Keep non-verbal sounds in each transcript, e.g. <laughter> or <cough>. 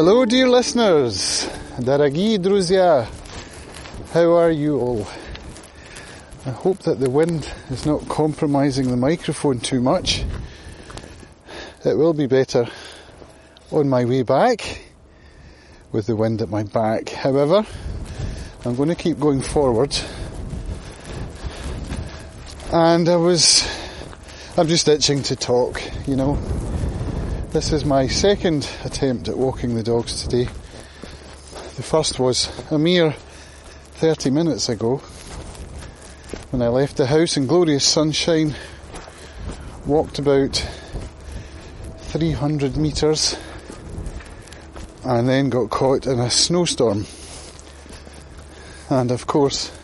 Hello, dear listeners. Дорогие друзья. How are you all? I hope that the wind is not compromising the microphone too much. It will be better on my way back with the wind at my back. However, I'm going to keep going forward. And I was, I'm just itching to talk, you know. This is my second attempt at walking the dogs today. The first was a mere 30 minutes ago when I left the house in glorious sunshine, walked about 300 metres and then got caught in a snowstorm. And of course,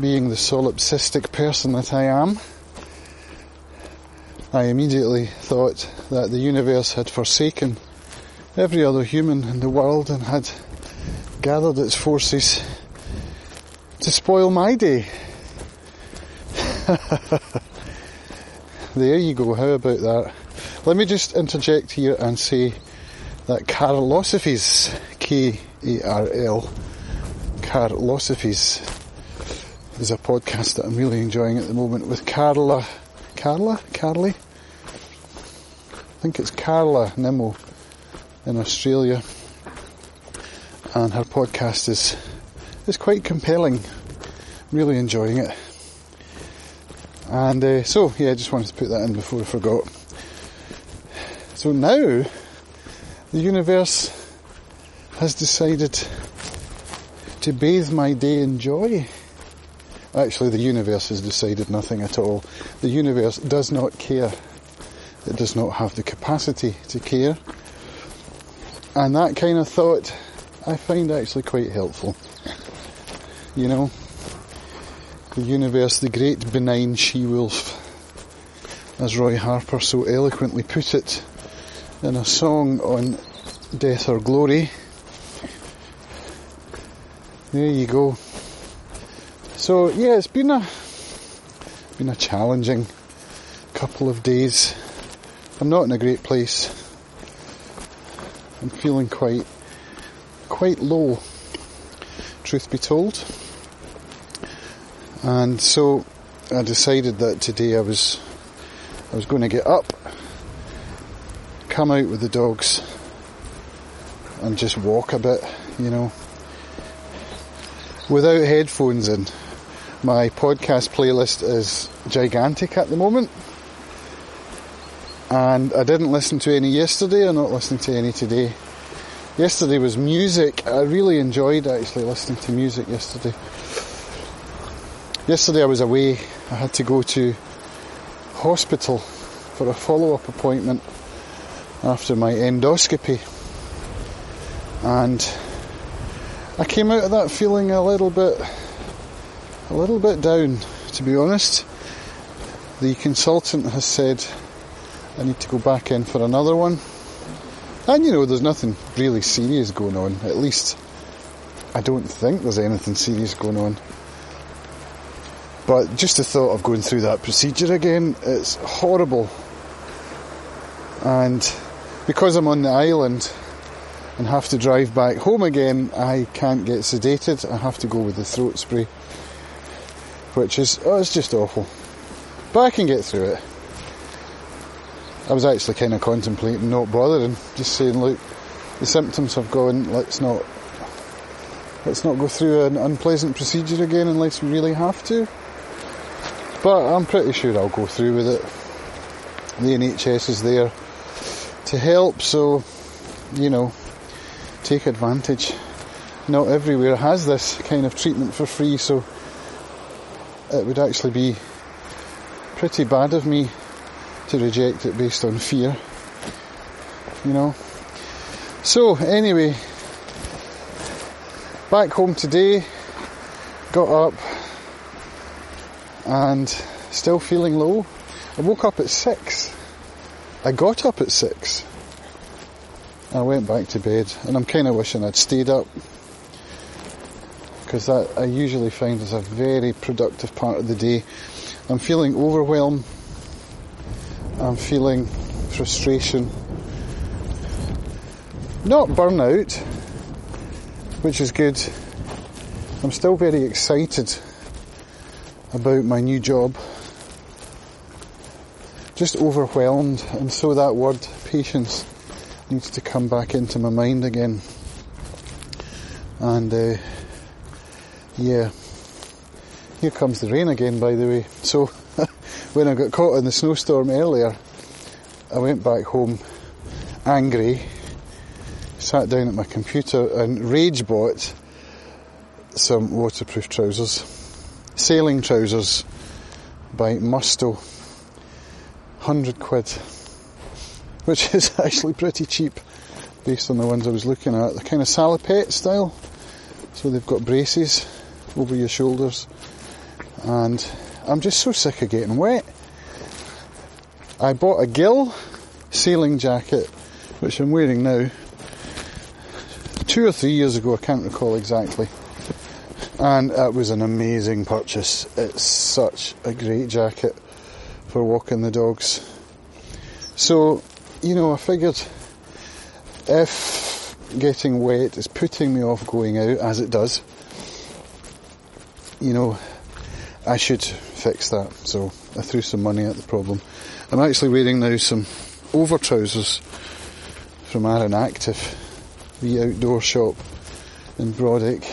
being the solipsistic person that I am, I immediately thought that the universe had forsaken every other human in the world and had gathered its forces to spoil my day. <laughs> there you go, how about that? Let me just interject here and say that Karlosophies, K-A-R-L, Karlosophies, is a podcast that I'm really enjoying at the moment with Carla Carla? Carly? I think it's Carla Nimmo in Australia. And her podcast is, is quite compelling. Really enjoying it. And uh, so, yeah, I just wanted to put that in before I forgot. So now, the universe has decided to bathe my day in joy. Actually, the universe has decided nothing at all. The universe does not care. It does not have the capacity to care. And that kind of thought I find actually quite helpful. You know, the universe, the great benign she-wolf, as Roy Harper so eloquently put it in a song on Death or Glory. There you go. So yeah, it's been a been a challenging couple of days. I'm not in a great place. I'm feeling quite quite low, truth be told. And so I decided that today I was I was going to get up, come out with the dogs, and just walk a bit, you know, without headphones in my podcast playlist is gigantic at the moment. And I didn't listen to any yesterday, I'm not listening to any today. Yesterday was music. I really enjoyed actually listening to music yesterday. Yesterday I was away. I had to go to hospital for a follow-up appointment after my endoscopy. And I came out of that feeling a little bit a little bit down, to be honest. The consultant has said I need to go back in for another one. And you know, there's nothing really serious going on. At least, I don't think there's anything serious going on. But just the thought of going through that procedure again, it's horrible. And because I'm on the island and have to drive back home again, I can't get sedated. I have to go with the throat spray which is, oh, it's just awful. But I can get through it. I was actually kind of contemplating not bothering, just saying, look, the symptoms have gone, let's not, let's not go through an unpleasant procedure again unless we really have to. But I'm pretty sure I'll go through with it. The NHS is there to help, so, you know, take advantage. Not everywhere has this kind of treatment for free, so it would actually be pretty bad of me to reject it based on fear. You know? So, anyway, back home today, got up and still feeling low. I woke up at six. I got up at six. I went back to bed and I'm kind of wishing I'd stayed up because that I usually find is a very productive part of the day. I'm feeling overwhelmed. I'm feeling frustration. not burnout, which is good. I'm still very excited about my new job. Just overwhelmed, and so that word patience needs to come back into my mind again. And uh, yeah, here comes the rain again, by the way. So <laughs> when I got caught in the snowstorm earlier, I went back home angry, sat down at my computer and rage bought some waterproof trousers, sailing trousers by Musto, 100 quid, which is <laughs> actually pretty cheap based on the ones I was looking at. They're kind of salopette style, so they've got braces over your shoulders, and I'm just so sick of getting wet. I bought a Gill sailing jacket, which I'm wearing now, two or three years ago, I can't recall exactly. And it was an amazing purchase. It's such a great jacket for walking the dogs. So, you know, I figured if getting wet is putting me off going out, as it does, you know, I should fix that. So I threw some money at the problem. I'm actually wearing now some over trousers from Arran Active, the outdoor shop in Brodick.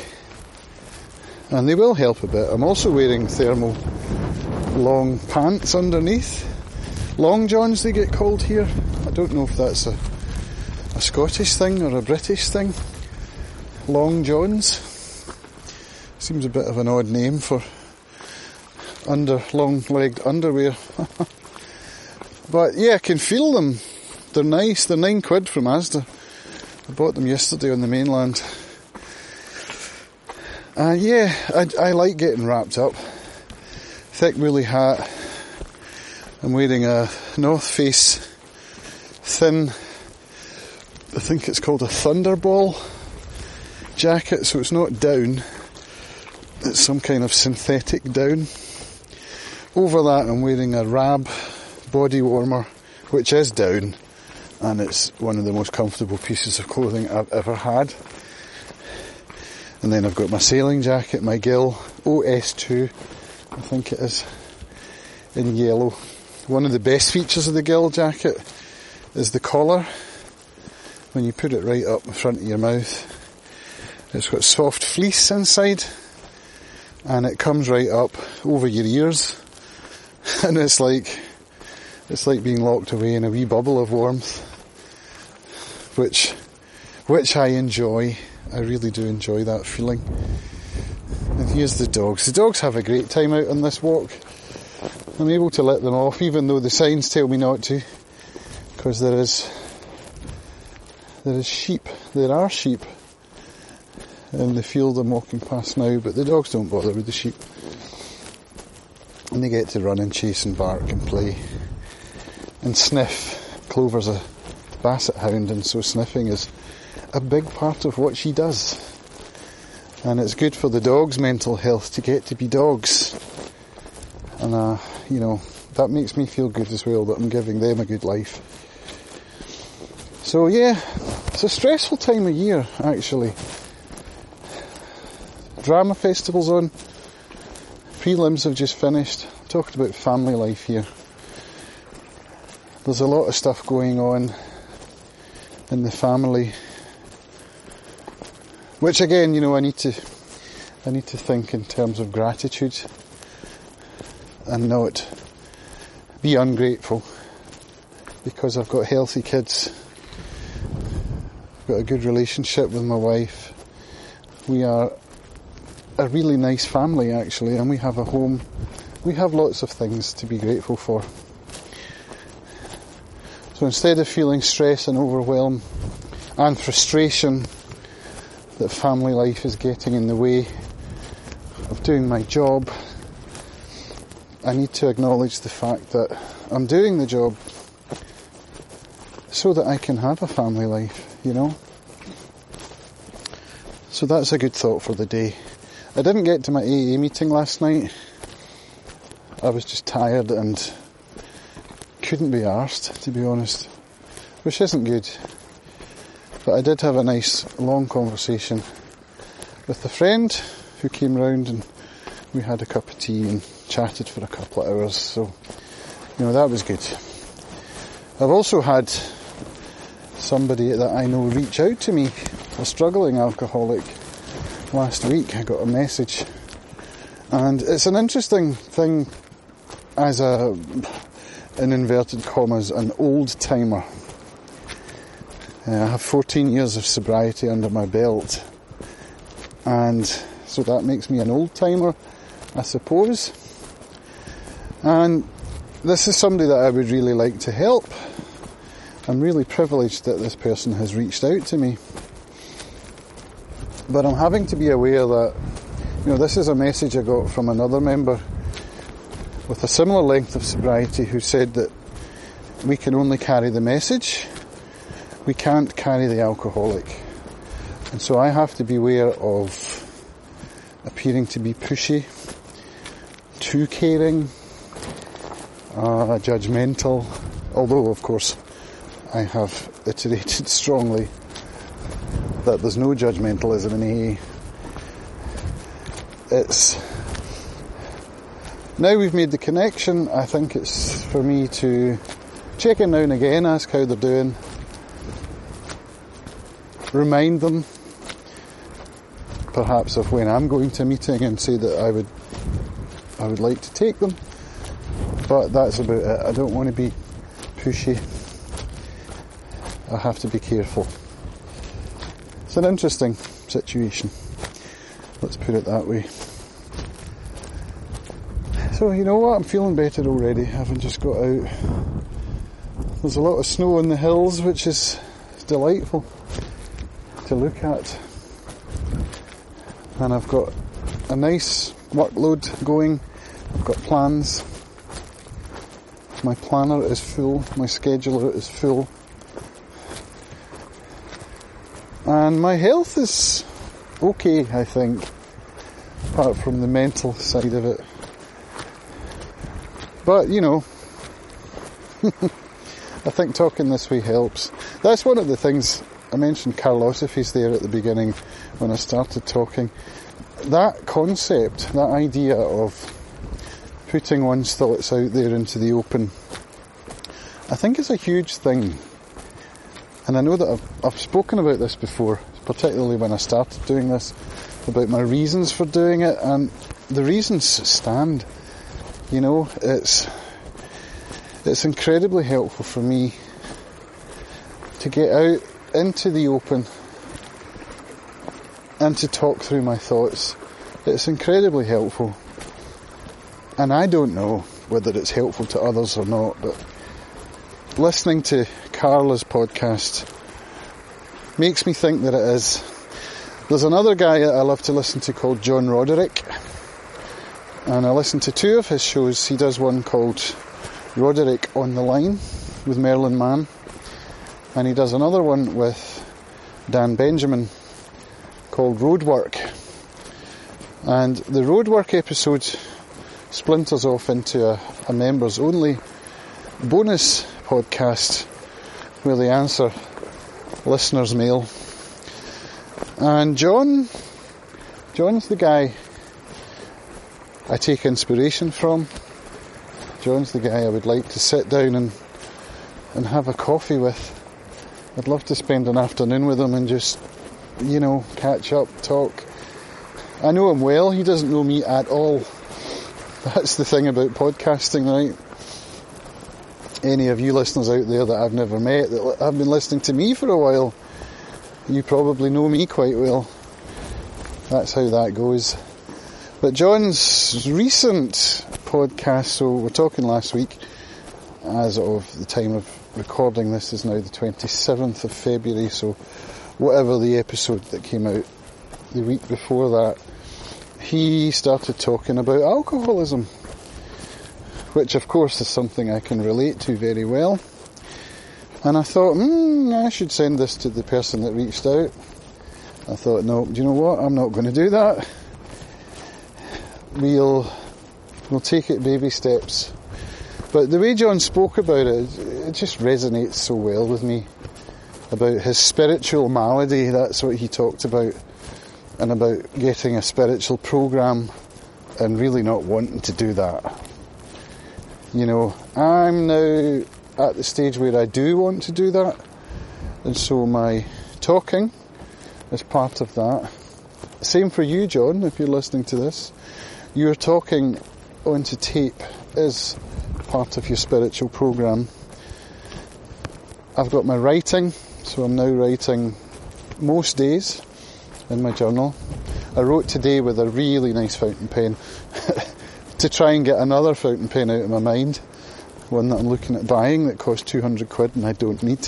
And they will help a bit. I'm also wearing thermal long pants underneath. Long johns they get called here. I don't know if that's a, a Scottish thing or a British thing. Long johns. Seems a bit of an odd name for under long legged underwear. <laughs> but yeah, I can feel them. They're nice. They're nine quid from Asda. I bought them yesterday on the mainland. And uh, yeah, I, I like getting wrapped up. Thick woolly hat. I'm wearing a North Face thin, I think it's called a ThermoBall jacket, so it's not down. It's some kind of synthetic down. Over that, I'm wearing a Rab body warmer, which is down, and it's one of the most comfortable pieces of clothing I've ever had. And then I've got my sailing jacket, my Gill OS2, I think it is, in yellow. One of the best features of the Gill jacket is the collar. When you put it right up in front of your mouth, it's got soft fleece inside, and it comes right up over your ears <laughs> and it's like it's like being locked away in a wee bubble of warmth, which which I enjoy. I really do enjoy that feeling. And here's the dogs. The dogs have a great time out on this walk. I'm able to let them off, even though the signs tell me not to, because there is there is sheep. There are sheep in the field I'm walking past now, but the dogs don't bother with the sheep and they get to run and chase and bark and play and sniff. Clover's a basset hound and so sniffing is a big part of what she does. And it's good for the dog's mental health to get to be dogs. And, uh, you know, that makes me feel good as well that I'm giving them a good life. So yeah, it's a stressful time of year actually. Drama festival's on prelims have just finished. Talked about family life here. There's a lot of stuff going on in the family, which again, you know, I need to, I need to think in terms of gratitude and not be ungrateful because I've got healthy kids. I've got a good relationship with my wife. We are a really nice family actually, and we have a home. We have lots of things to be grateful for. So instead of feeling stress and overwhelm and frustration that family life is getting in the way of doing my job, I need to acknowledge the fact that I'm doing the job so that I can have a family life, you know? So that's a good thought for the day. I didn't get to my AA meeting last night. I was just tired and couldn't be arsed, to be honest. Which isn't good. But I did have a nice long conversation with a friend who came round and we had a cup of tea and chatted for a couple of hours. So, you know, that was good. I've also had somebody that I know reach out to me, a struggling alcoholic. Last week I got a message and it's an interesting thing as a, in inverted commas, an old timer. Uh, I have 14 years of sobriety under my belt and so that makes me an old timer, I suppose. And this is somebody that I would really like to help. I'm really privileged that this person has reached out to me. But I'm having to be aware that, you know, this is a message I got from another member with a similar length of sobriety who said that we can only carry the message, we can't carry the alcoholic. And so I have to be aware of appearing to be pushy, too caring, uh, judgmental, although of course I have iterated <laughs> strongly that there's no judgmentalism in AA. It's now we've made the connection, I think it's for me to check in now and again, ask how they're doing, remind them perhaps of when I'm going to a meeting and say that I would I would like to take them. But that's about it. I don't want to be pushy. I have to be careful. It's an interesting situation. Let's put it that way. So you know what? I'm feeling better already, having just got out. There's a lot of snow on the hills, which is delightful to look at and I've got a nice workload going. I've got plans. My planner is full, my scheduler is full. And my health is okay, I think, apart from the mental side of it. But, you know, <laughs> I think talking this way helps. That's one of the things I mentioned Karlosophies there at the beginning when I started talking. That concept, that idea of putting one's thoughts out there into the open, I think is a huge thing. And I know that I've, I've spoken about this before, particularly when I started doing this, about my reasons for doing it, and the reasons stand. You know, it's it's incredibly helpful for me to get out into the open and to talk through my thoughts. It's incredibly helpful. And I don't know whether it's helpful to others or not, but listening to Carla's podcast makes me think that it is. There's another guy that I love to listen to called John Roderick, and I listen to two of his shows. He does one called Roderick on the Line with Merlin Mann, and he does another one with Dan Benjamin called Roadwork. And the Roadwork episode splinters off into a, a members only bonus podcast where they answer listeners' mail. And John, John's the guy I take inspiration from. John's the guy I would like to sit down and and have a coffee with. I'd love to spend an afternoon with him and just, you know, catch up, talk. I know him well, he doesn't know me at all. <laughs> That's the thing about podcasting, right? Any of you listeners out there that I've never met, that have been listening to me for a while, you probably know me quite well. That's how that goes. But John's recent podcast, so we're talking last week, as of the time of recording this is now the 27th of February, so whatever the episode that came out the week before that, he started talking about alcoholism, which of course is something I can relate to very well. And I thought, hmm, I should send this to the person that reached out. I thought, no, do you know what? I'm not going to do that. We'll, we'll take it baby steps. But the way John spoke about it, it just resonates so well with me. about his spiritual malady. That's what he talked about, and about getting a spiritual program and really not wanting to do that. You know, I'm now at the stage where I do want to do that, and so my talking is part of that. Same for you, John, if you're listening to this. Your talking onto tape is part of your spiritual program. I've got my writing, so I'm now writing most days in my journal. I wrote today with a really nice fountain pen <laughs> to try and get another fountain pen out of my mind, one that I'm looking at buying that costs 200 quid and I don't need.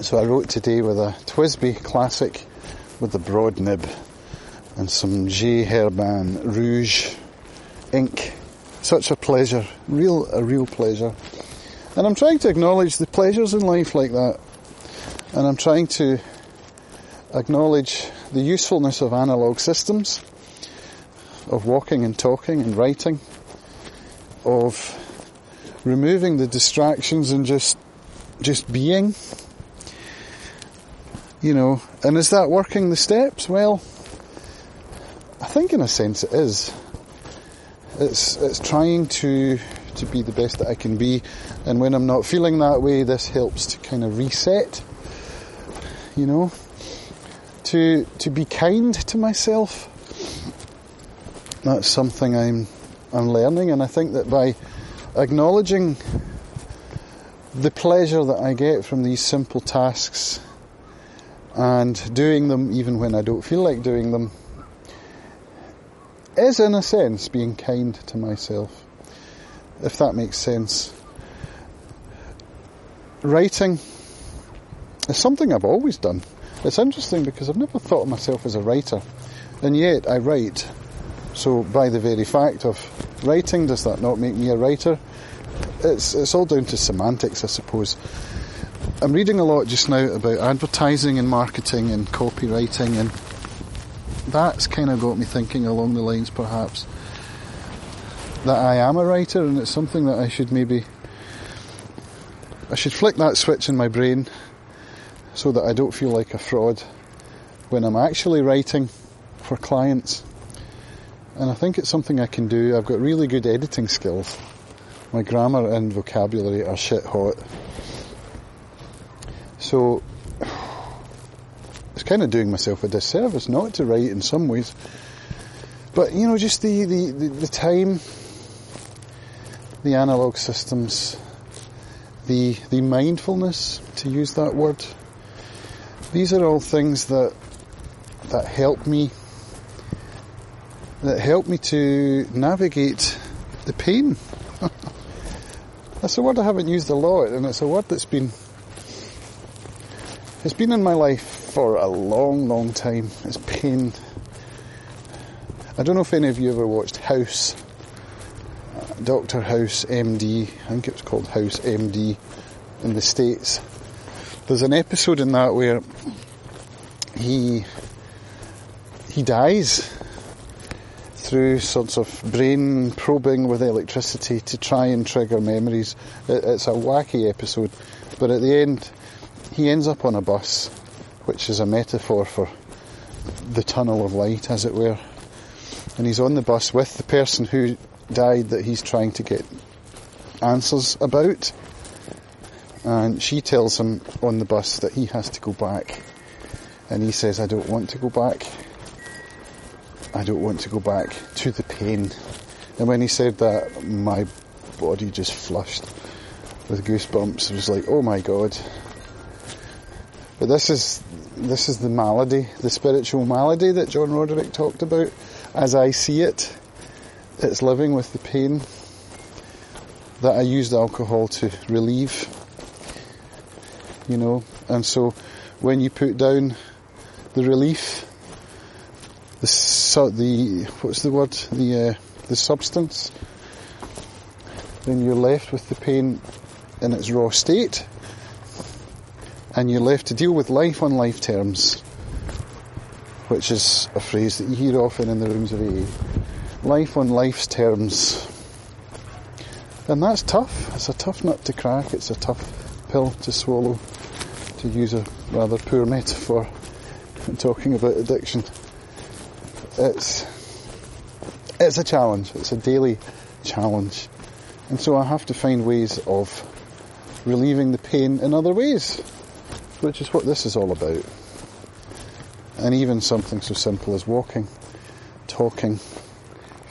So I wrote today with a TWSBI Classic with the broad nib and some J. Herbin Rouge ink. Such a pleasure, real a real pleasure. And I'm trying to acknowledge the pleasures in life like that. And I'm trying to acknowledge the usefulness of analog systems, of walking and talking and writing, of removing the distractions and just just being. You know, and is that working the steps? Well, I think in a sense it is. It's it's trying to to be the best that I can be. And when I'm not feeling that way, this helps to kind of reset. You know, to to be kind to myself. That's something I'm I'm learning, and I think that by acknowledging the pleasure that I get from these simple tasks and doing them even when I don't feel like doing them is in a sense being kind to myself if that makes sense. Writing is something I've always done. It's interesting because I've never thought of myself as a writer, and yet I write. So, by the very fact of writing, does that not make me a writer? It's, it's all down to semantics, I suppose. I'm reading a lot just now about advertising and marketing and copywriting, and that's kind of got me thinking along the lines, perhaps, that I am a writer and it's something that I should maybe I should flick that switch in my brain so that I don't feel like a fraud when I'm actually writing for clients. And I think it's something I can do. I've got really good editing skills. My grammar and vocabulary are shit hot. So <sighs> it's kind of doing myself a disservice not to write in some ways. But you know, just the, the, the, the time the analog systems, the, the mindfulness, to use that word. These are all things that, that help me, that helped me to navigate the pain. that's a word I haven't used a lot and it's a word that's been, it's been in my life for a long, long time. It's pain. I don't know if any of you ever watched House. Uh, Dr. House MD, I think it was called House MD in the States. There's an episode in that where he he dies through sorts of brain probing with electricity to try and trigger memories. It's a wacky episode, but at the end, he ends up on a bus, which is a metaphor for the tunnel of light, as it were. And he's on the bus with the person who died that he's trying to get answers about. And she tells him on the bus that he has to go back. And he says, I don't want to go back. I don't want to go back to the pain. And when he said that, my body just flushed with goosebumps. It was like, oh my god. But this is, this is the malady, the spiritual malady that John Roderick talked about, as I see it it's living with the pain that I used alcohol to relieve. You know, and so when you put down the relief, the su- the what's the word the uh, the substance, then you're left with the pain in its raw state, and you're left to deal with life on life terms, which is a phrase that you hear often in the rooms of AA life on life's terms. And that's tough. It's a tough nut to crack. It's a tough pill to swallow. to use a rather poor metaphor when talking about addiction. It's it's a challenge. It's a daily challenge, and so I have to find ways of relieving the pain in other ways, which is what this is all about. And even something so simple as walking, talking,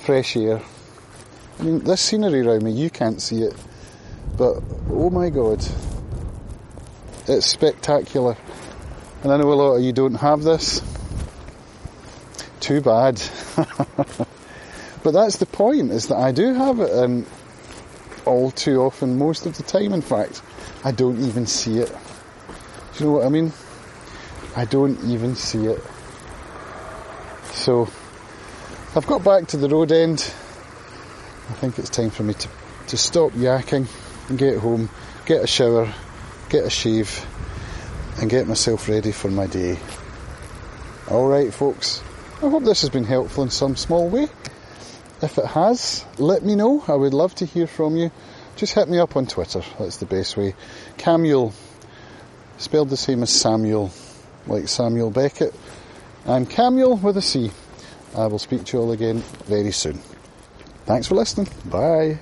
fresh air. I mean, this scenery around me, you can't see it, but oh my god, it's spectacular. And I know a lot of you don't have this. Too bad. <laughs> but that's the point, is that I do have it, and all too often, most of the time, in fact, I don't even see it. Do you know what I mean? I don't even see it. So, I've got back to the road end. I think it's time for me to, to stop yakking and get home, get a shower, get a shave, and get myself ready for my day. Alright, folks, I hope this has been helpful in some small way. If it has, let me know. I would love to hear from you. Just hit me up on Twitter. That's the best way. Camuel, spelled the same as Samuel, like Samuel Beckett. I'm Camuel with a C. I will speak to you all again very soon. Thanks for listening. Bye.